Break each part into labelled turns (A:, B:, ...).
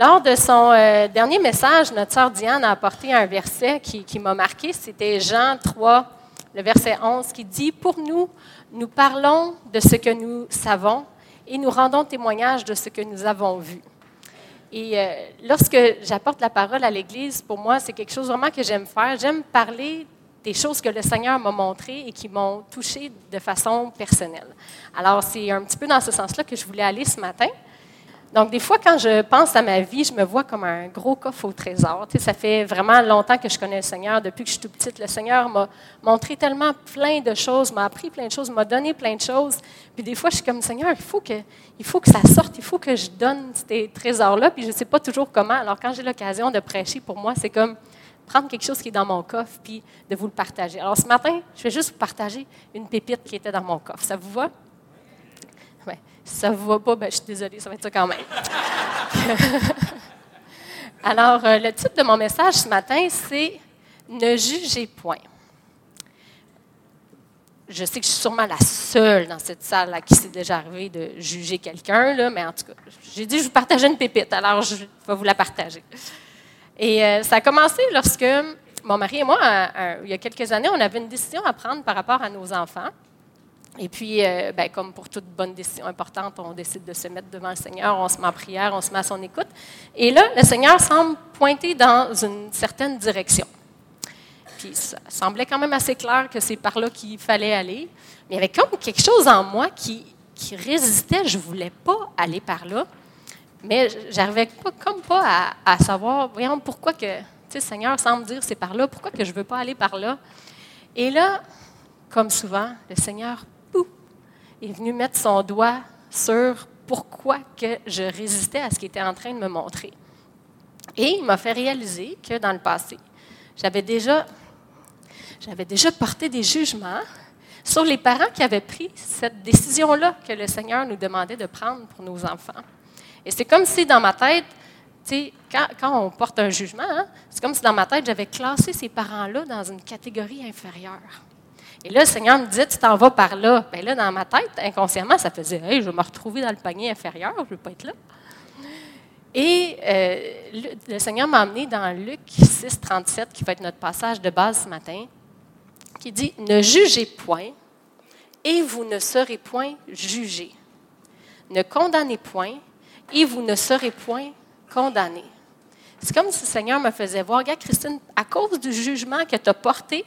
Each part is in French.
A: Lors de son euh, dernier message, notre sœur Diane a apporté un verset qui, m'a marqué. C'était Jean 3, le verset 11, qui dit Pour nous, nous parlons de ce que nous savons et nous rendons témoignage de ce que nous avons vu. Et euh, lorsque j'apporte la parole à l'Église, pour moi, c'est quelque chose vraiment que j'aime faire. J'aime parler des choses que le Seigneur m'a montrées et qui m'ont touché de façon personnelle. Alors, c'est un petit peu dans ce sens-là que je voulais aller ce matin. Donc, des fois, quand je pense à ma vie, je me vois comme un gros coffre au trésor. Tu sais, ça fait vraiment longtemps que je connais le Seigneur. Depuis que je suis toute petite, le Seigneur m'a montré tellement plein de choses, m'a appris plein de choses, m'a donné plein de choses. Puis des fois, je suis comme, Seigneur, il faut que, il faut que ça sorte, il faut que je donne ces trésors-là. Puis je ne sais pas toujours comment. Alors, quand j'ai l'occasion de prêcher, pour moi, c'est comme prendre quelque chose qui est dans mon coffre, puis de vous le partager. Alors, ce matin, je vais juste vous partager une pépite qui était dans mon coffre. Ça vous va? Ouais. Ça vous va pas, ben, je suis désolée, ça va être ça quand même. Alors, euh, le titre de mon message ce matin, c'est Ne jugez point. Je sais que je suis sûrement la seule dans cette salle à qui c'est déjà arrivé de juger quelqu'un, mais en tout cas, j'ai dit je vous partageais une pépite, alors je vais vous la partager. Et euh, ça a commencé lorsque mon mari et moi, il y a quelques années, on avait une décision à prendre par rapport à nos enfants. Et puis, euh, ben, comme pour toute bonne décision importante, on décide de se mettre devant le Seigneur, on se met en prière, on se met à son écoute. Et là, le Seigneur semble pointer dans une certaine direction. Puis, ça semblait quand même assez clair que c'est par là qu'il fallait aller. Mais il y avait comme quelque chose en moi qui, qui résistait. Je ne voulais pas aller par là. Mais j'arrivais pas, comme pas à, savoir, voyons, pourquoi que, tu sais, le Seigneur semble dire c'est par là, pourquoi que je ne veux pas aller par là? Et là, comme souvent, le Seigneur est venu mettre son doigt sur pourquoi que je résistais à ce qu'il était en train de me montrer. Et il m'a fait réaliser que dans le passé, j'avais déjà, j'avais déjà porté des jugements sur les parents qui avaient pris cette décision-là que le Seigneur nous demandait de prendre pour nos enfants. Et c'est comme si dans ma tête, quand, quand, on porte un jugement, hein, c'est comme si dans ma tête, j'avais classé ces parents-là dans une catégorie inférieure. Et là, le Seigneur me dit, tu t'en vas par là. Bien là, dans ma tête, inconsciemment, ça faisait, hey, je vais me retrouver dans le panier inférieur, je ne veux pas être là. Et euh, le, Seigneur m'a amené dans Luc 6, 37, qui va être notre passage de base ce matin, qui dit, ne jugez point, et vous ne serez point jugés. Ne condamnez point, et vous ne serez point condamnés. C'est comme si le Seigneur me faisait voir, regarde Christine, à cause du jugement que tu as porté,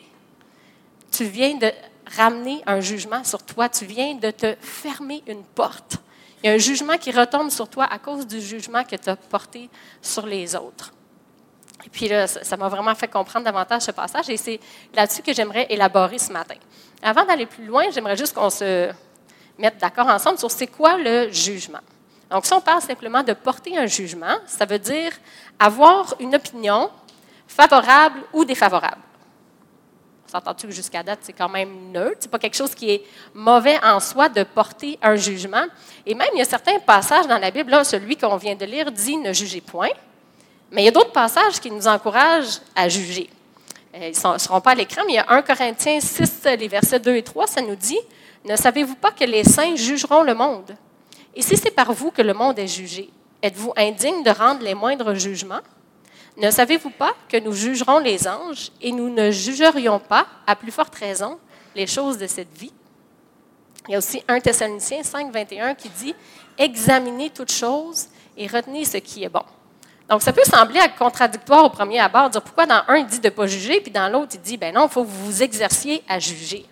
A: tu viens de ramener un jugement sur toi, tu viens de te fermer une porte. Il y a un jugement qui retombe sur toi à cause du jugement que tu as porté sur les autres. Et puis là, ça m'a vraiment fait comprendre davantage ce passage et c'est là-dessus que j'aimerais élaborer ce matin. Avant d'aller plus loin, j'aimerais juste qu'on se mette d'accord ensemble sur c'est quoi le jugement. Donc, si on parle simplement de porter un jugement, ça veut dire avoir une opinion favorable ou défavorable. S'entends-tu que jusqu'à date, c'est quand même neutre? C'est pas quelque chose qui est mauvais en soi de porter un jugement. Et même, il y a certains passages dans la Bible, là, celui qu'on vient de lire dit ne jugez point. Mais il y a d'autres passages qui nous encouragent à juger. Euh, ils ne seront pas à l'écran, mais il y a 1 Corinthiens 6, les versets 2 et 3, ça nous dit Ne savez-vous pas que les saints jugeront le monde? Et si c'est par vous que le monde est jugé, êtes-vous indigne de rendre les moindres jugements? Ne savez-vous pas que nous jugerons les anges et nous ne jugerions pas, à plus forte raison, les choses de cette vie? Il y a aussi 1 Thessaloniciens 5, 21 qui dit Examinez toutes choses et retenez ce qui est bon. Donc, ça peut sembler contradictoire au premier abord, dire pourquoi dans un, il dit de ne pas juger, puis dans l'autre, il dit ben non, il faut que vous vous exerciez à juger.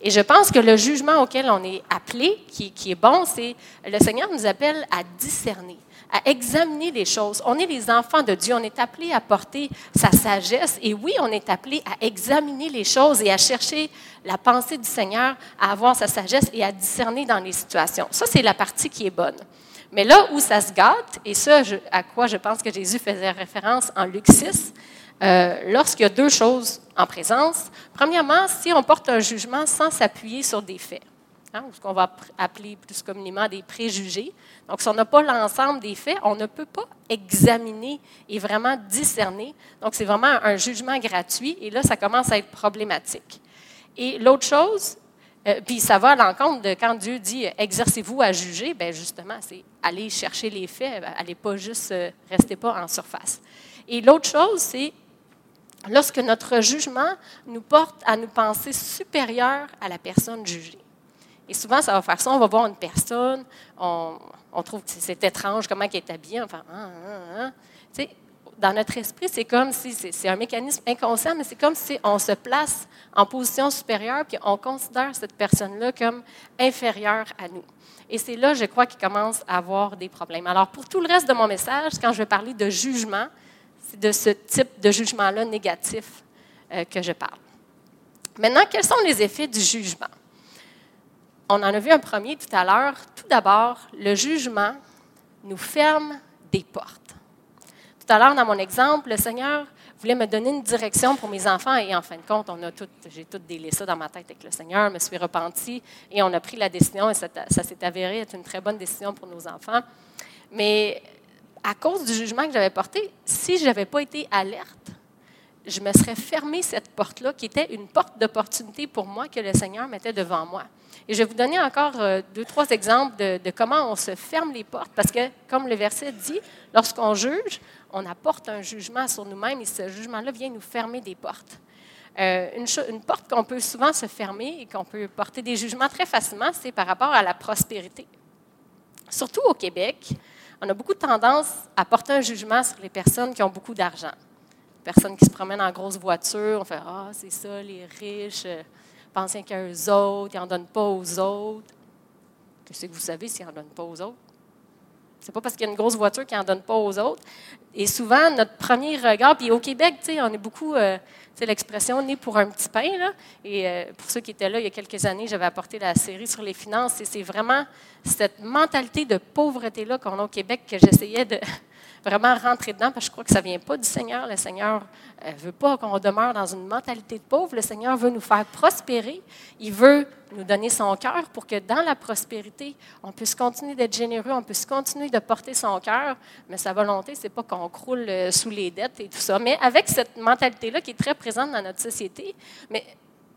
A: Et je pense que le jugement auquel on est appelé, qui, est bon, c'est le Seigneur nous appelle à discerner à examiner les choses. On est les enfants de Dieu, on est appelés à porter sa sagesse et oui, on est appelés à examiner les choses et à chercher la pensée du Seigneur, à avoir sa sagesse et à discerner dans les situations. Ça, c'est la partie qui est bonne. Mais là où ça se gâte, et ça à quoi je pense que Jésus faisait référence en Luc 6, euh, lorsqu'il y a deux choses en présence. Premièrement, si on porte un jugement sans s'appuyer sur des faits, hein, ce qu'on va appeler plus communément des préjugés. Donc, si on n'a pas l'ensemble des faits, on ne peut pas examiner et vraiment discerner. Donc, c'est vraiment un jugement gratuit et là, ça commence à être problématique. Et l'autre chose, euh, puis ça va à l'encontre de quand Dieu dit exercez-vous à juger, bien justement, c'est aller chercher les faits, allez pas juste, euh, restez pas en surface. Et l'autre chose, c'est lorsque notre jugement nous porte à nous penser supérieurs à la personne jugée. Et souvent, ça va faire ça. On va voir une personne, on, trouve que c'est étrange comment elle est habillée. Enfin, hein, hein, hein. Dans notre esprit, c'est comme si, c'est un mécanisme inconscient, mais c'est comme si on se place en position supérieure, puis on considère cette personne-là comme inférieure à nous. Et c'est là, je crois, qu'il commence à avoir des problèmes. Alors, pour tout le reste de mon message, quand je vais parler de jugement, c'est de ce type de jugement-là négatif euh, que je parle. Maintenant, quels sont les effets du jugement? On en a vu un premier tout à l'heure. Tout d'abord, le jugement nous ferme des portes. Tout à l'heure, dans mon exemple, le Seigneur voulait me donner une direction pour mes enfants et en fin de compte, j'ai tout délai ça dans ma tête avec le Seigneur, me suis repenti et on a pris la décision et ça, ça s'est avéré être une très bonne décision pour nos enfants. Mais à cause du jugement que j'avais porté, si je n'avais pas été alerte, je me serais fermé cette porte-là, qui était une porte d'opportunité pour moi que le Seigneur mettait devant moi. Et je vais vous donner encore euh, deux, trois exemples de, comment on se ferme les portes, parce que, comme le verset dit, lorsqu'on juge, on apporte un jugement sur nous-mêmes et ce jugement-là vient nous fermer des portes. Euh, une, une, porte qu'on peut souvent se fermer et qu'on peut porter des jugements très facilement, c'est par rapport à la prospérité. Surtout au Québec, on a beaucoup de tendance à porter un jugement sur les personnes qui ont beaucoup d'argent. Les personnes qui se promènent en grosse voiture, on fait Ah, c'est ça, les riches, euh, pensent qu'à eux autres, ils n'en donnent pas aux autres. Qu'est-ce que vous savez s'ils n'en donnent pas aux autres? C'est pas parce qu'il y a une grosse voiture qu'ils n'en donne pas aux autres. Et souvent, notre premier regard, puis au Québec, on est beaucoup, euh, c'est l'expression né pour un petit pain. Là. Et euh, pour ceux qui étaient là il y a quelques années, j'avais apporté la série sur les finances. Et c'est vraiment cette mentalité de pauvreté-là qu'on a au Québec que j'essayais de, vraiment rentrer dedans, parce que je crois que ça ne vient pas du Seigneur. Le Seigneur ne euh, veut pas qu'on demeure dans une mentalité de pauvre. Le Seigneur veut nous faire prospérer. Il veut nous donner son cœur pour que dans la prospérité, on puisse continuer d'être généreux, on puisse continuer de porter son cœur. Mais sa volonté, ce n'est pas qu'on croule euh, sous les dettes et tout ça. Mais avec cette mentalité-là qui est très présente dans notre société, mais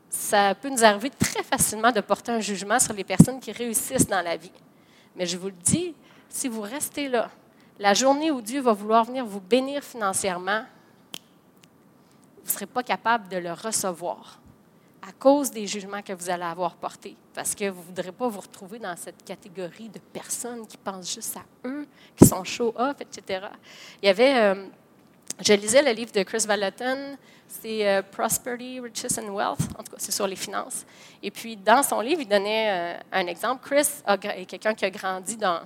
A: ça peut nous arriver très facilement de porter un jugement sur les personnes qui réussissent dans la vie. Mais je vous le dis, si vous restez là, la journée où Dieu va vouloir venir vous bénir financièrement, vous ne serez pas capable de le recevoir à cause des jugements que vous allez avoir portés, parce que vous ne voudrez pas vous retrouver dans cette catégorie de personnes qui pensent juste à eux, qui sont show-off, etc. Il y avait, euh, je lisais le livre de Chris Vallotton, c'est euh, Prosperity, Riches and Wealth, en tout cas, c'est sur les finances. Et puis, dans son livre, il donnait euh, un exemple. Chris est quelqu'un qui a grandi dans,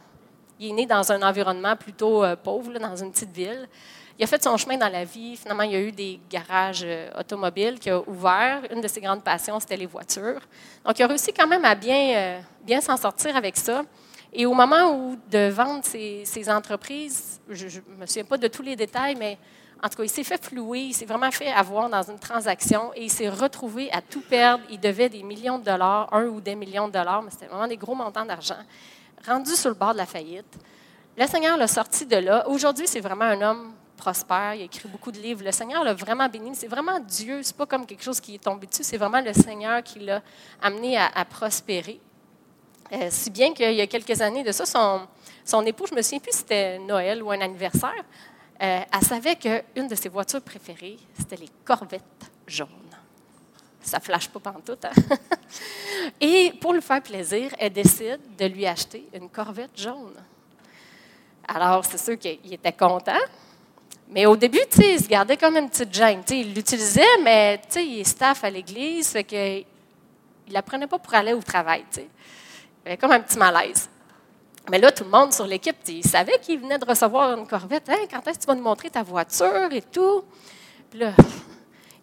A: il est né dans un environnement plutôt euh, pauvre, dans une petite ville. Il a fait son chemin dans la vie. Finalement, il y a eu des garages euh, automobiles qui a ouvert. Une de ses grandes passions, c'était les voitures. Donc, il a réussi quand même à bien, euh, s'en sortir avec ça. Et au moment où de vendre ses, entreprises, je ne me souviens pas de tous les détails, mais en tout cas, il s'est fait flouer, il s'est vraiment fait avoir dans une transaction et il s'est retrouvé à tout perdre. Il devait des millions de dollars, un ou des millions de dollars, mais c'était vraiment des gros montants d'argent rendu sur le bord de la faillite. Le Seigneur l'a sorti de là. Aujourd'hui, c'est vraiment un homme prospère. Il a écrit beaucoup de livres. Le Seigneur l'a vraiment béni. C'est vraiment Dieu. C'est pas comme quelque chose qui est tombé dessus. C'est vraiment le Seigneur qui l'a amené à, prospérer. Euh, si bien qu'il y a quelques années de ça, son, son époux, je me souviens plus si c'était Noël ou un anniversaire, euh, elle savait qu'une de ses voitures préférées, c'était les Corvettes jaunes. Ça flash pas pantoute. Hein? Et pour lui faire plaisir, elle décide de lui acheter une corvette jaune. Alors, c'est sûr qu'il était content. Mais au début, il se gardait comme une petite gêne. il l'utilisait, mais il est staff à l'église, fait que il la prenait pas pour aller au travail. Il avait comme un petit malaise. Mais là, tout le monde sur l'équipe, il savait qu'il venait de recevoir une corvette. Hein, quand est-ce que tu vas nous montrer ta voiture et tout? Puis là,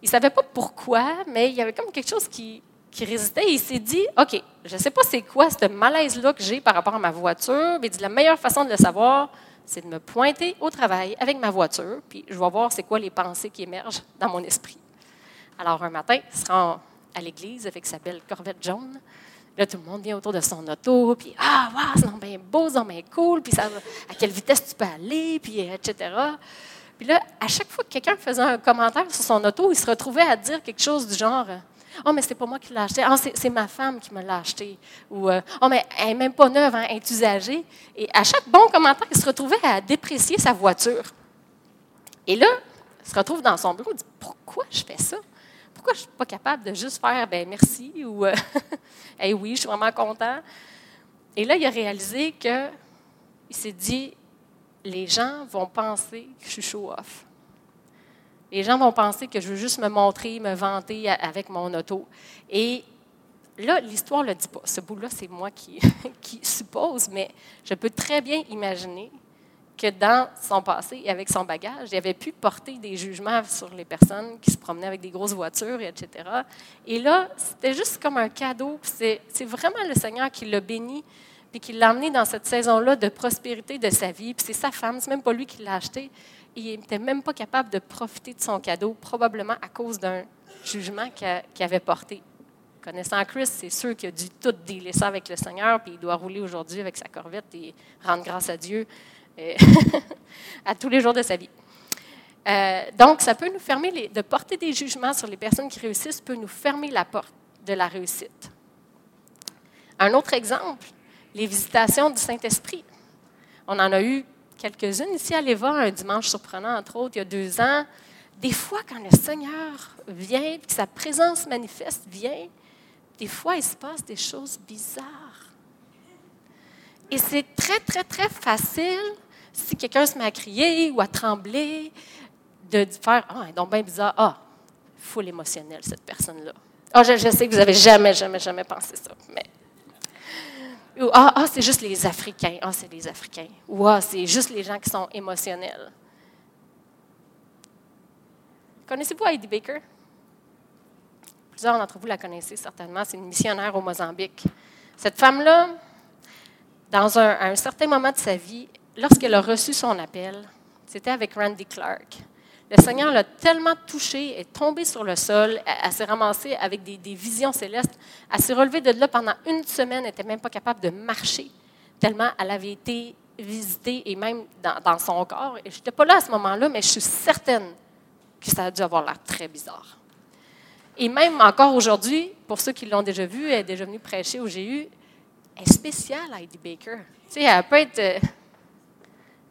A: il ne savait pas pourquoi, mais il y avait comme quelque chose qui, qui résistait. il s'est dit, OK, je ne sais pas c'est quoi ce malaise-là que j'ai par rapport à ma voiture, mais la meilleure façon de le savoir, c'est de me pointer au travail avec ma voiture, puis je vais voir c'est quoi les pensées qui émergent dans mon esprit. Alors, un matin, il se rend à l'église avec sa belle corvette jaune. Là, tout le monde vient autour de son auto, puis Ah, wow, c'est bien beau, c'est bien cool, puis ça, à quelle vitesse tu peux aller, puis etc. Puis là, à chaque fois que quelqu'un faisait un commentaire sur son auto, il se retrouvait à dire quelque chose du genre Oh, mais c'est pas moi qui l'ai acheté. Ah, c'est ma femme qui me l'a acheté. Ou Oh, mais elle n'est même pas neuve, hein, elle est usagée. Et à chaque bon commentaire, il se retrouvait à déprécier sa voiture. Et là, il se retrouve dans son bureau, il dit Pourquoi je fais ça? Pourquoi je ne suis pas capable de juste faire ben merci ou euh, hey, oui, je suis vraiment content. Et là, il a réalisé que il s'est dit les gens vont penser que je suis show-off. Les gens vont penser que je veux juste me montrer, me vanter avec mon auto. Et là, l'histoire ne le dit pas. Ce bout-là, c'est moi qui, suppose, mais je peux très bien imaginer que dans son passé et avec son bagage, il avait pu porter des jugements sur les personnes qui se promenaient avec des grosses voitures, etc. Et là, c'était juste comme un cadeau. C'est vraiment le Seigneur qui l'a béni, puis qui l'a emmené dans cette saison-là de prospérité de sa vie. Puis c'est sa femme, c'est même pas lui qui l'a acheté. Il n'était même pas capable de profiter de son cadeau, probablement à cause d'un jugement qu'il avait porté. Connaissant Chris, c'est sûr qu'il a dû tout délaisser avec le Seigneur, puis il doit rouler aujourd'hui avec sa corvette et rendre grâce à Dieu à tous les jours de sa vie. Euh, donc, ça peut nous fermer, de porter des jugements sur les personnes qui réussissent peut nous fermer la porte de la réussite. Un autre exemple, les visitations du Saint-Esprit. On en a eu quelques-unes ici à l'Éva, un dimanche surprenant, entre autres, il y a deux ans. Des fois, quand le Seigneur vient, que sa présence manifeste vient, des fois, il se passe des choses bizarres. Et c'est très, très, très facile, si quelqu'un se met à crier ou à trembler, de faire Ah, donc bien bizarre. Ah, full émotionnel, cette personne-là. Ah, je, sais que vous n'avez jamais, jamais, jamais pensé ça. Mais. Ou Ah, ah c'est juste les Africains. Ah, c'est les Africains. Ou Ah, c'est juste les gens qui sont émotionnels. Connaissez-vous Heidi Baker? Plusieurs d'entre vous la connaissez certainement. C'est une missionnaire au Mozambique. Cette femme-là, dans un, certain moment de sa vie, lorsqu'elle a reçu son appel, c'était avec Randy Clark. Le Seigneur l'a tellement touchée, est tombée sur le sol, elle, s'est ramassée avec des, visions célestes. Elle s'est relevée de là pendant une semaine, elle n'était même pas capable de marcher, tellement elle avait été visitée et même dans, son corps. Et je n'étais pas là à ce moment-là, mais je suis certaine que ça a dû avoir l'air très bizarre. Et même encore aujourd'hui, pour ceux qui l'ont déjà vu, elle est déjà venue prêcher au GU, elle est spéciale, Heidi Baker. Tu sais, elle peut être.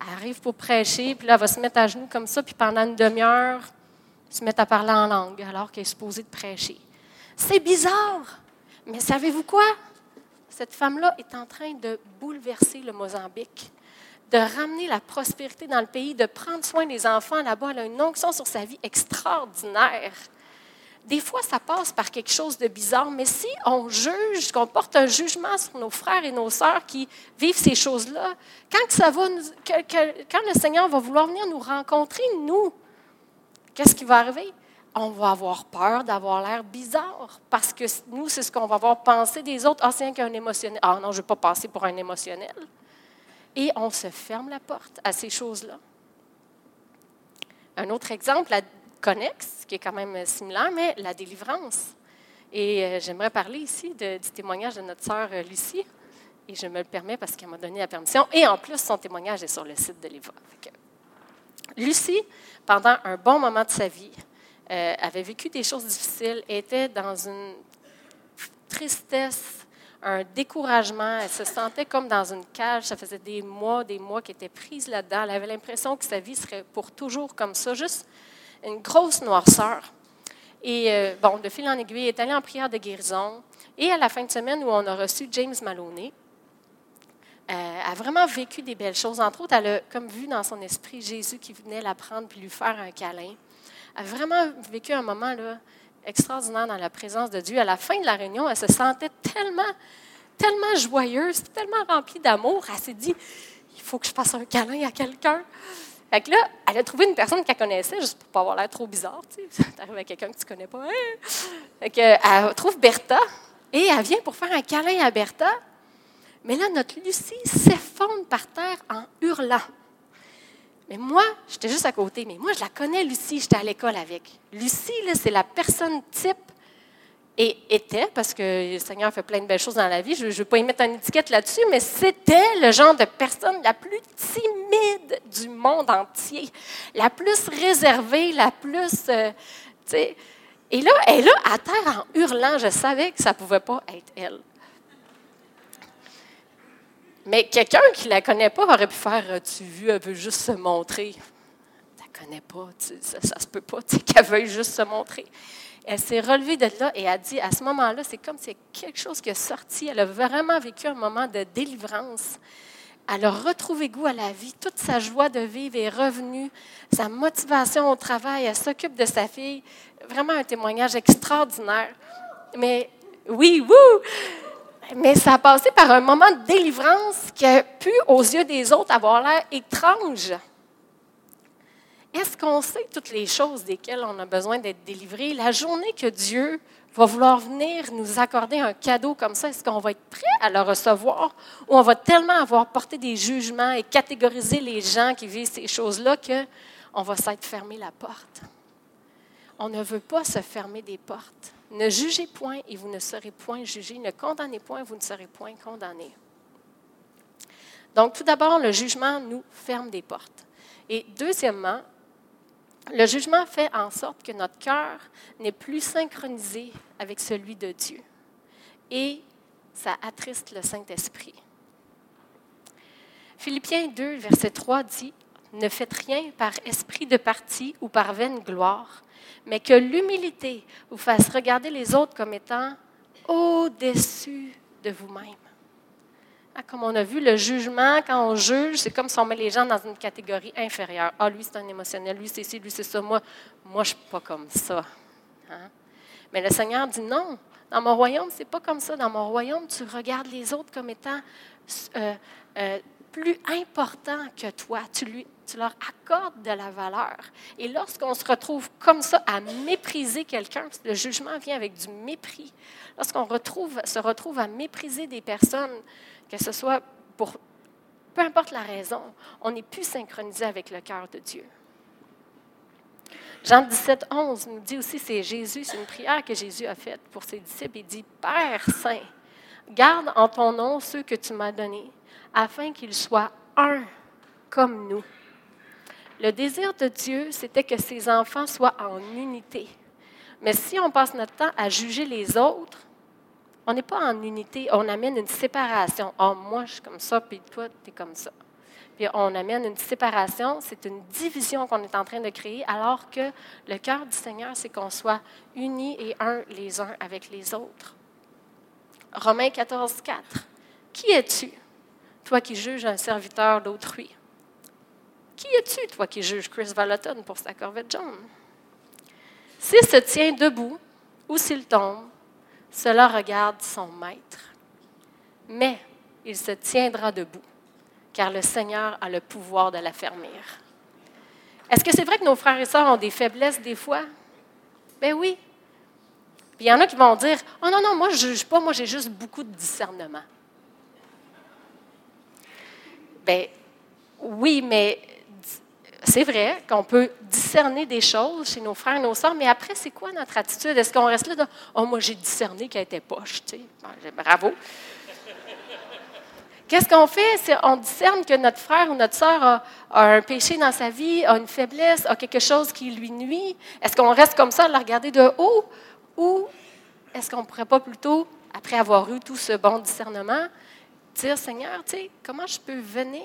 A: Elle arrive pour prêcher, puis là, elle va se mettre à genoux comme ça, puis pendant une demi-heure, se mettre à parler en langue alors qu'elle est supposée de prêcher. C'est bizarre, mais savez-vous quoi? Cette femme-là est en train de bouleverser le Mozambique, de ramener la prospérité dans le pays, de prendre soin des enfants là-bas. Elle a une onction sur sa vie extraordinaire des fois, ça passe par quelque chose de bizarre, mais si on juge, qu'on porte un jugement sur nos frères et nos sœurs qui vivent ces choses-là, quand, le Seigneur va vouloir venir nous rencontrer, nous, qu'est-ce qui va arriver? On va avoir peur d'avoir l'air bizarre parce que nous, c'est ce qu'on va avoir pensé des autres. Ah, c'est qu'un émotionnel. Ah non, je ne vais pas passer pour un émotionnel. Et on se ferme la porte à ces choses-là. Un autre exemple, connexe, qui est quand même similaire, mais la délivrance. Et euh, j'aimerais parler ici du témoignage de notre sœur euh, Lucie. Et je me le permets parce qu'elle m'a donné la permission. Et en plus, son témoignage est sur le site de l'Éva. Lucie, pendant un bon moment de sa vie, euh, avait vécu des choses difficiles, était dans une tristesse, un découragement. Elle se sentait comme dans une cage. Ça faisait des mois, des mois qu'elle était prise là-dedans. Elle avait l'impression que sa vie serait pour toujours comme ça, juste une grosse noirceur. Et euh, bon, de fil en aiguille, elle est allée en prière de guérison. Et à la fin de semaine où on a reçu James Maloney, euh, a vraiment vécu des belles choses. Entre autres, elle a comme vu dans son esprit Jésus qui venait la prendre puis lui faire un câlin. Elle a vraiment vécu un moment là, extraordinaire dans la présence de Dieu. À la fin de la réunion, elle se sentait tellement, tellement joyeuse, tellement remplie d'amour. Elle s'est dit, il faut que je fasse un câlin à quelqu'un. Là, elle a trouvé une personne qu'elle connaissait, juste pour ne pas avoir l'air trop bizarre. Tu sais. arrives à quelqu'un que tu ne connais pas. Hein? Fait que, elle trouve Bertha et elle vient pour faire un câlin à Bertha. Mais là, notre Lucie s'effondre par terre en hurlant. Mais moi, j'étais juste à côté. Mais moi, je la connais, Lucie. J'étais à l'école avec. Lucie, c'est la personne type et était, parce que le Seigneur fait plein de belles choses dans la vie, je ne veux pas y mettre une étiquette là-dessus, mais c'était le genre de personne la plus timide du monde entier, la plus réservée, la plus... Euh, et là, elle là, à terre, en hurlant, je savais que ça ne pouvait pas être elle. Mais quelqu'un qui ne la connaît pas aurait pu faire Tu vu, elle veut juste se montrer. Tu la connais pas, ça ne se peut pas qu'elle veuille juste se montrer. Elle s'est relevée de là et a dit à ce moment-là, c'est comme si quelque chose qui est sorti. Elle a vraiment vécu un moment de délivrance. Elle a retrouvé goût à la vie. Toute sa joie de vivre est revenue. Sa motivation au travail, elle s'occupe de sa fille. Vraiment un témoignage extraordinaire. Mais oui, wouh! Mais ça a passé par un moment de délivrance qui a pu, aux yeux des autres, avoir l'air étrange. Est-ce qu'on sait toutes les choses desquelles on a besoin d'être délivré? La journée que Dieu va vouloir venir nous accorder un cadeau comme ça, est-ce qu'on va être prêt à le recevoir? Ou on va tellement avoir porté des jugements et catégoriser les gens qui vivent ces choses-là qu'on va s'être fermé la porte? On ne veut pas se fermer des portes. Ne jugez point et vous ne serez point jugés. Ne condamnez point et vous ne serez point condamnés. Donc, tout d'abord, le jugement nous ferme des portes. Et deuxièmement, le jugement fait en sorte que notre cœur n'est plus synchronisé avec celui de Dieu. Et ça attriste le Saint-Esprit. Philippiens 2, verset 3 dit, Ne faites rien par esprit de parti ou par vaine gloire, mais que l'humilité vous fasse regarder les autres comme étant au-dessus de vous-même. Ah, comme on a vu, le jugement, quand on juge, c'est comme si on met les gens dans une catégorie inférieure. Ah, lui, c'est un émotionnel, lui, c'est ci, lui, c'est ça. Moi, moi je ne suis pas comme ça. Hein? Mais le Seigneur dit non. Dans mon royaume, ce n'est pas comme ça. Dans mon royaume, tu regardes les autres comme étant euh, euh, plus importants que toi. Tu, lui, tu leur accordes de la valeur. Et lorsqu'on se retrouve comme ça à mépriser quelqu'un, le jugement vient avec du mépris. Lorsqu'on retrouve, se retrouve à mépriser des personnes, que ce soit pour peu importe la raison, on n'est plus synchronisé avec le cœur de Dieu. Jean 17, 11 nous dit aussi, c'est Jésus, c'est une prière que Jésus a faite pour ses disciples. Il dit, Père Saint, garde en ton nom ceux que tu m'as donnés, afin qu'ils soient un comme nous. Le désir de Dieu, c'était que ses enfants soient en unité. Mais si on passe notre temps à juger les autres, on n'est pas en unité, on amène une séparation. Oh, moi, je suis comme ça, puis toi, tu es comme ça. Puis on amène une séparation, c'est une division qu'on est en train de créer, alors que le cœur du Seigneur, c'est qu'on soit unis et un les uns avec les autres. Romains 14, 4. Qui es-tu, toi qui juges un serviteur d'autrui? Qui es-tu, toi qui juges Chris Vallotton pour sa corvette jaune? S'il se tient debout ou s'il tombe, cela regarde son maître. Mais il se tiendra debout, car le Seigneur a le pouvoir de l'affermir. Est-ce que c'est vrai que nos frères et sœurs ont des faiblesses des fois? Ben oui. Puis il y en a qui vont dire Oh non, non, moi je ne juge pas, moi j'ai juste beaucoup de discernement. Ben oui, mais c'est vrai qu'on peut discerner des choses chez nos frères et nos sœurs, mais après, c'est quoi notre attitude? Est-ce qu'on reste là de Oh, moi, j'ai discerné qu'elle était poche, tu sais. bravo. Qu'est-ce qu'on fait? On discerne que notre frère ou notre sœur a, un péché dans sa vie, a une faiblesse, a quelque chose qui lui nuit. Est-ce qu'on reste comme ça à la regarder de haut? Ou est-ce qu'on ne pourrait pas plutôt, après avoir eu tout ce bon discernement, dire Seigneur, tu sais, comment je peux venir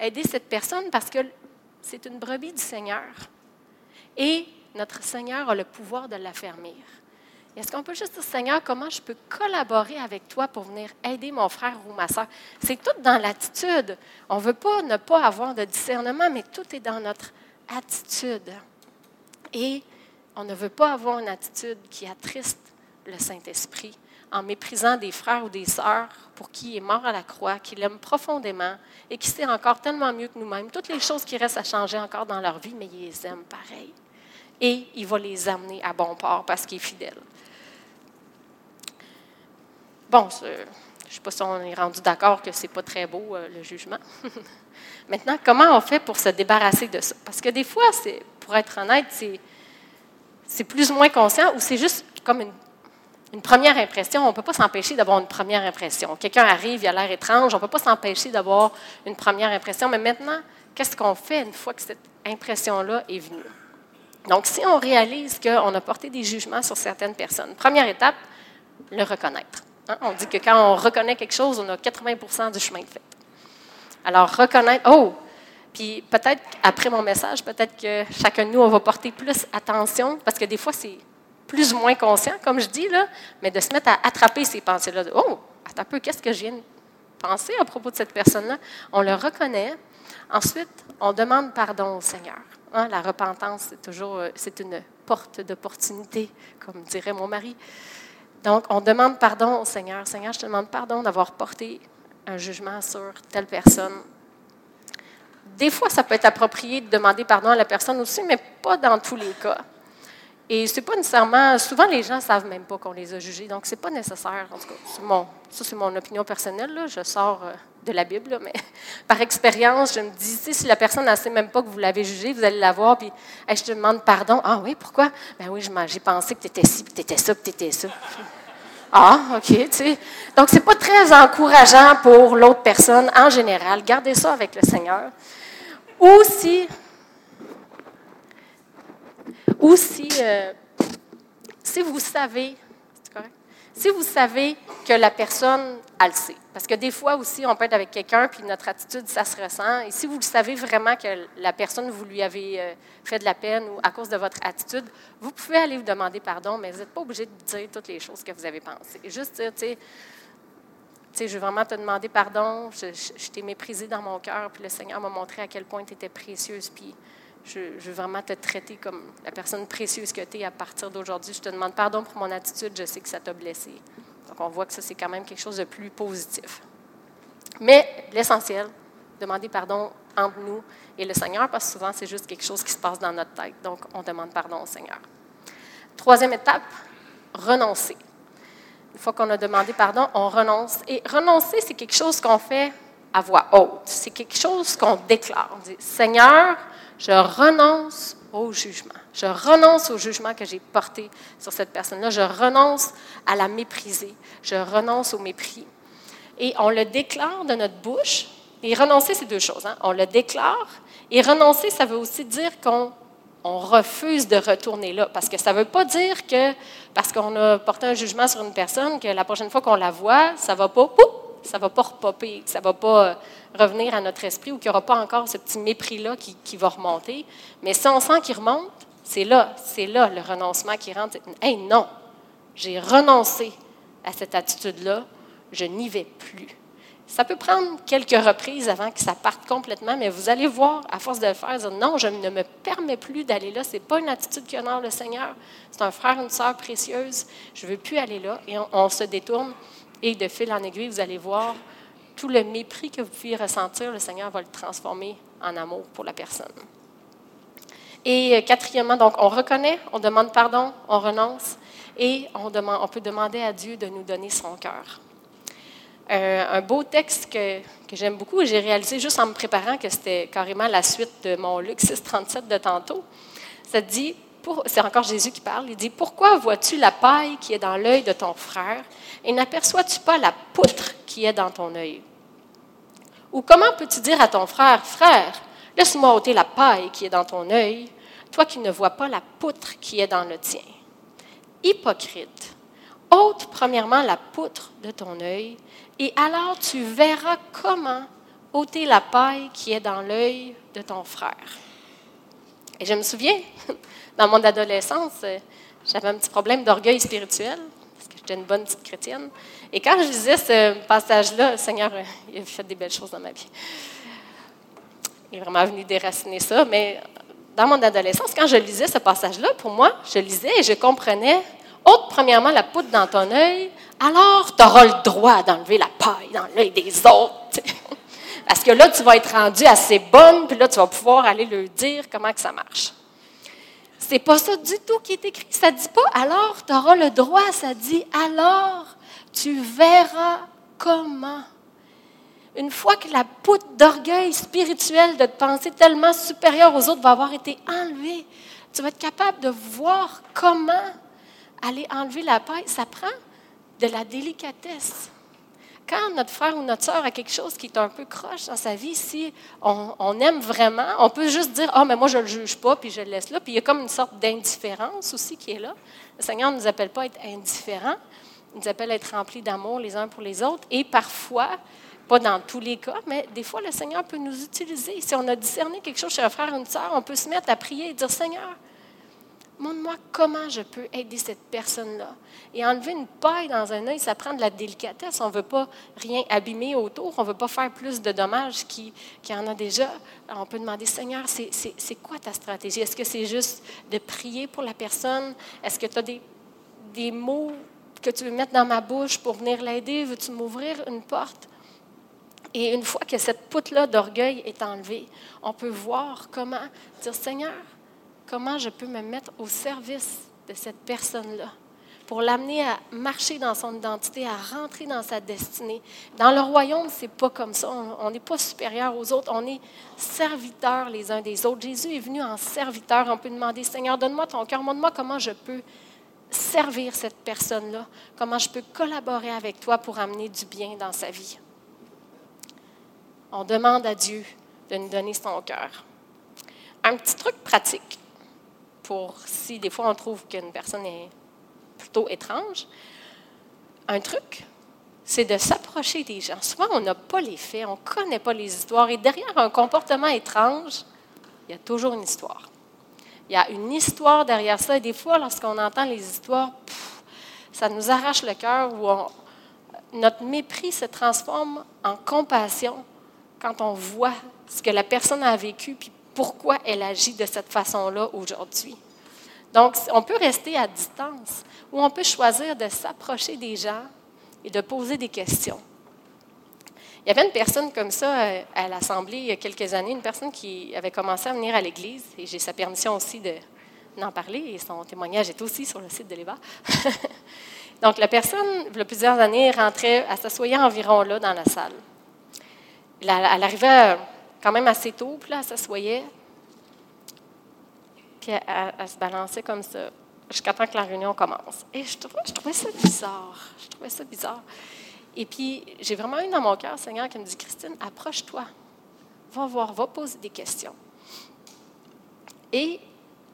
A: aider cette personne? Parce que c'est une brebis du Seigneur. Et notre Seigneur a le pouvoir de l'affermir. Est-ce qu'on peut juste dire, Seigneur, comment je peux collaborer avec toi pour venir aider mon frère ou ma soeur? C'est tout dans l'attitude. On ne veut pas ne pas avoir de discernement, mais tout est dans notre attitude. Et on ne veut pas avoir une attitude qui attriste le Saint-Esprit en méprisant des frères ou des sœurs pour qui il est mort à la croix, qu'il aime profondément et qui sait encore tellement mieux que nous-mêmes toutes les choses qui restent à changer encore dans leur vie, mais il les aime pareil. Et il va les amener à bon port parce qu'il est fidèle. Bon, Je ne sais pas si on est rendu d'accord que ce n'est pas très beau, euh, le jugement. Maintenant, comment on fait pour se débarrasser de ça? Parce que des fois, pour être honnête, c'est plus ou moins conscient ou c'est juste comme une, une première impression. On ne peut pas s'empêcher d'avoir une première impression. Quelqu'un arrive, il a l'air étrange, on ne peut pas s'empêcher d'avoir une première impression. Mais maintenant, qu'est-ce qu'on fait une fois que cette impression-là est venue? Donc, si on réalise qu'on a porté des jugements sur certaines personnes, première étape, le reconnaître. Hein, on dit que quand on reconnaît quelque chose, on a 80% du chemin de fait. Alors, reconnaître, oh, puis peut-être après mon message, peut-être que chacun de nous, on va porter plus attention, parce que des fois, c'est plus ou moins conscient, comme je dis, là, mais de se mettre à attraper ces pensées-là. Oh, attends un peu, qu'est-ce que je viens de penser à propos de cette personne-là? On le reconnaît. Ensuite, on demande pardon au Seigneur. Hein, la repentance, c'est toujours euh, c'est une porte d'opportunité, comme dirait mon mari. Donc, on demande pardon au Seigneur. Seigneur, je te demande pardon d'avoir porté un jugement sur telle personne. Des fois, ça peut être approprié de demander pardon à la personne aussi, mais pas dans tous les cas. Et c'est pas nécessairement. Souvent, les gens ne savent même pas qu'on les a jugés, donc c'est pas nécessaire. En tout cas, ça, c'est mon opinion personnelle. Là. Je sors euh, de la Bible, mais par expérience, je me dis si la personne ne sait même pas que vous l'avez jugé, vous allez la voir, puis je te demande pardon. Ah oui, pourquoi? Ben oui, j'ai pensé que tu étais ci, que tu étais ça, que tu étais ça. Ah, OK, tu sais. Donc, c'est pas très encourageant pour l'autre personne en général. Gardez ça avec le Seigneur. Ou si ou si, euh, si vous savez, si vous savez que la personne, elle le sait. Parce que des fois aussi, on peut être avec quelqu'un, puis notre attitude, ça se ressent. Et si vous savez vraiment que la personne, vous lui avez euh, fait de la peine ou à cause de votre attitude, vous pouvez aller vous demander pardon, mais vous n'êtes pas obligé de dire toutes les choses que vous avez pensées. Juste dire, tu sais, je veux vraiment te demander pardon, je, je t'ai méprisé dans mon cœur, puis le Seigneur m'a montré à quel point tu étais précieuse, puis je, veux vraiment te traiter comme la personne précieuse que tu es à partir d'aujourd'hui. Je te demande pardon pour mon attitude, je sais que ça t'a blessé. Donc, on voit que ça, c'est quand même quelque chose de plus positif. Mais l'essentiel, demander pardon entre nous et le Seigneur, parce que souvent, c'est juste quelque chose qui se passe dans notre tête. Donc, on demande pardon au Seigneur. Troisième étape, renoncer. Une fois qu'on a demandé pardon, on renonce. Et renoncer, c'est quelque chose qu'on fait à voix haute. C'est quelque chose qu'on déclare. On dit, Seigneur, je renonce au jugement. Je renonce au jugement que j'ai porté sur cette personne-là. Je renonce à la mépriser. Je renonce au mépris. Et on le déclare de notre bouche. Et renoncer, c'est deux choses. Hein. On le déclare. Et renoncer, ça veut aussi dire qu'on refuse de retourner là. Parce que ça ne veut pas dire que, parce qu'on a porté un jugement sur une personne, que la prochaine fois qu'on la voit, ça ne va pas, ça va pas repopper, ça ne va pas revenir à notre esprit ou qu'il n'y aura pas encore ce petit mépris-là qui, va remonter. Mais si on sent qu'il remonte, c'est là, c'est là le renoncement qui rentre. Hey, non, j'ai renoncé à cette attitude-là, je n'y vais plus. Ça peut prendre quelques reprises avant que ça parte complètement, mais vous allez voir, à force de le faire, dire non, je ne me permets plus d'aller là. Ce n'est pas une attitude qui honore le Seigneur. C'est un frère, une sœur précieuse. Je ne veux plus aller là. Et on se détourne. Et de fil en aiguille, vous allez voir, tout le mépris que vous pouvez ressentir, le Seigneur va le transformer en amour pour la personne. Et euh, quatrièmement, donc, on reconnaît, on demande pardon, on renonce et on, peut demander à Dieu de nous donner son cœur. Euh, un beau texte que, j'aime beaucoup, j'ai réalisé juste en me préparant que c'était carrément la suite de mon Luc 637 de tantôt. Ça dit, c'est encore Jésus qui parle, il dit, Pourquoi vois-tu la paille qui est dans l'œil de ton frère et n'aperçois-tu pas la poutre qui est dans ton œil? Ou comment peux-tu dire à ton frère, frère, laisse-moi ôter la paille qui est dans ton œil, toi qui ne vois pas la poutre qui est dans le tien? Hypocrite, ôte premièrement la poutre de ton œil, et alors tu verras comment ôter la paille qui est dans l'œil de ton frère. Et je me souviens, dans mon adolescence, j'avais un petit problème d'orgueil spirituel, parce que j'étais une bonne petite chrétienne. Et quand je lisais ce passage-là, Seigneur il a fait des belles choses dans ma vie. Il est vraiment venu déraciner ça. Mais dans mon adolescence, quand je lisais ce passage-là, pour moi, je lisais et je comprenais ôte premièrement la poudre dans ton œil, alors tu auras le droit d'enlever la paille dans l'œil des autres. Parce que là, tu vas être rendu assez bonne, puis là, tu vas pouvoir aller leur dire comment que ça marche. C'est pas ça du tout qui est écrit. Ça dit pas alors tu auras le droit, ça dit alors tu verras comment une fois que la poutre d'orgueil spirituel de te penser tellement supérieur aux autres va avoir été enlevée, tu vas être capable de voir comment aller enlever la paille. Ça prend de la délicatesse. Quand notre frère ou notre soeur a quelque chose qui est un peu croche dans sa vie, si on, aime vraiment, on peut juste dire Ah, mais moi, je ne le juge pas, puis je le laisse là. Puis il y a comme une sorte d'indifférence aussi qui est là. Le Seigneur ne nous appelle pas à être indifférents, il nous appelle à être remplis d'amour les uns pour les autres. Et parfois, pas dans tous les cas, mais des fois, le Seigneur peut nous utiliser. Si on a discerné quelque chose chez un frère ou une soeur, on peut se mettre à prier et dire Seigneur, montre-moi comment je peux aider cette personne-là. Et enlever une paille dans un œil, ça prend de la délicatesse. On ne veut pas rien abîmer autour, on ne veut pas faire plus de dommages qu'il y en a déjà. on peut demander Seigneur, c'est quoi ta stratégie? Est-ce que c'est juste de prier pour la personne? Est-ce que tu as des, des mots que tu veux mettre dans ma bouche pour venir l'aider? Veux-tu m'ouvrir une porte? Et une fois que cette poutre-là d'orgueil est enlevée, on peut voir comment dire Seigneur, comment je peux me mettre au service de cette personne-là pour l'amener à marcher dans son identité, à rentrer dans sa destinée. Dans le royaume, c'est pas comme ça. On n'est pas supérieur aux autres. On est serviteurs les uns des autres. Jésus est venu en serviteur. On peut demander, Seigneur, donne-moi ton cœur. Montre-moi comment je peux servir cette personne-là. Comment je peux collaborer avec toi pour amener du bien dans sa vie on demande à Dieu de nous donner son cœur. Un petit truc pratique pour si des fois on trouve qu'une personne est plutôt étrange. Un truc, c'est de s'approcher des gens. Souvent, on n'a pas les faits, on ne connaît pas les histoires. Et derrière un comportement étrange, il y a toujours une histoire. Il y a une histoire derrière ça. Et des fois, lorsqu'on entend les histoires, ça nous arrache le cœur ou notre mépris se transforme en compassion quand on voit ce que la personne a vécu, puis pourquoi elle agit de cette façon-là aujourd'hui. Donc, on peut rester à distance ou on peut choisir de s'approcher des gens et de poser des questions. Il y avait une personne comme ça euh, à l'Assemblée il y a quelques années, une personne qui avait commencé à venir à l'Église, et j'ai sa permission aussi d'en parler, et son témoignage est aussi sur le site de l'EVA. Donc, la personne, il y a plusieurs années, rentrait, elle s'assoyait environ là dans la salle elle, arrivait quand même assez tôt, puis là, elle s'assoyait. Puis elle, se balançait comme ça, jusqu'à temps que la réunion commence. Et je trouvais, ça bizarre. Je trouvais ça bizarre. Et puis, j'ai vraiment eu dans mon cœur, Seigneur, qui me dit Christine, approche-toi. Va voir, va poser des questions. Et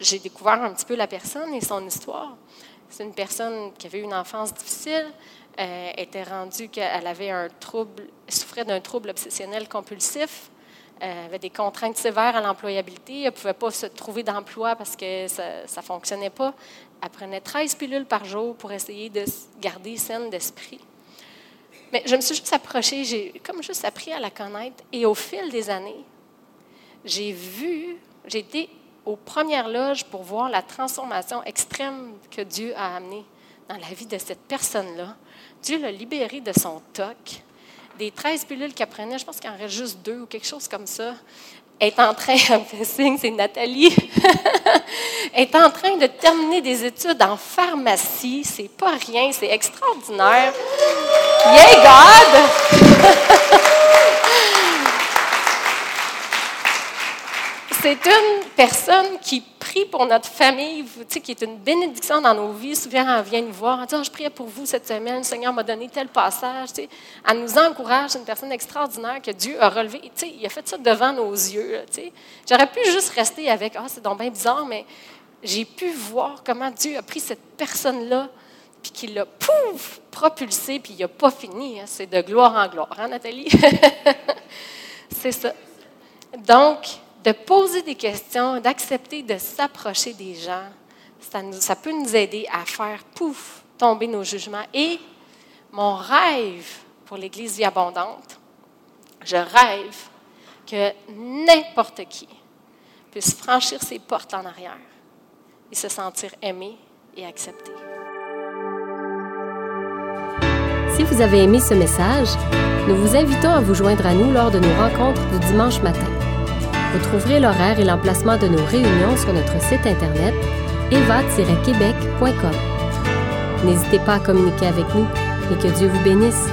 A: j'ai découvert un petit peu la personne et son histoire. C'est une personne qui avait une enfance difficile, euh, était rendue qu'elle avait un trouble, souffrait d'un trouble obsessionnel compulsif, euh, avait des contraintes sévères à l'employabilité, elle ne pouvait pas se trouver d'emploi parce que ça ne fonctionnait pas. Elle prenait 13 pilules par jour pour essayer de garder saine d'esprit. Mais je me suis juste approchée, j'ai comme juste appris à la connaître. Et au fil des années, j'ai vu, j'ai été aux premières loges pour voir la transformation extrême que Dieu a amenée dans la vie de cette personne-là. Dieu l'a libérée de son toc. Des 13 pilules qu'elle prenait, je pense qu'il en reste juste deux ou quelque chose comme ça. Est en train, elle me fait signe, c'est Nathalie, est en train de terminer des études en pharmacie. C'est pas rien, c'est extraordinaire. Yay, God! c'est une personne qui prie pour notre famille, qui est une bénédiction dans nos vies. Souvent, elle vient nous voir, elle dit oh, Je priais pour vous cette semaine, le Seigneur m'a donné tel passage. Elle nous encourage, c'est une personne extraordinaire que Dieu a relevé. il a fait ça devant nos yeux. J'aurais pu juste rester avec Ah, c'est donc bien bizarre, mais j'ai pu voir comment Dieu a pris cette personne-là puis qu'il l'a, pouf, propulsé, puis il n'a pas fini. Hein. C'est de gloire en gloire, hein, Nathalie? c'est ça. Donc, de poser des questions, d'accepter de s'approcher des gens, ça, peut nous aider à faire pouf, tomber nos jugements. Et mon rêve pour l'Église vie abondante, je rêve que n'importe qui puisse franchir ses portes en arrière et se sentir aimé et accepté.
B: Si vous avez aimé ce message, nous vous invitons à vous joindre à nous lors de nos rencontres du dimanche matin. Vous trouverez l'horaire et l'emplacement de nos réunions sur notre site internet eva-québec.com. N'hésitez pas à communiquer avec nous et que Dieu vous bénisse.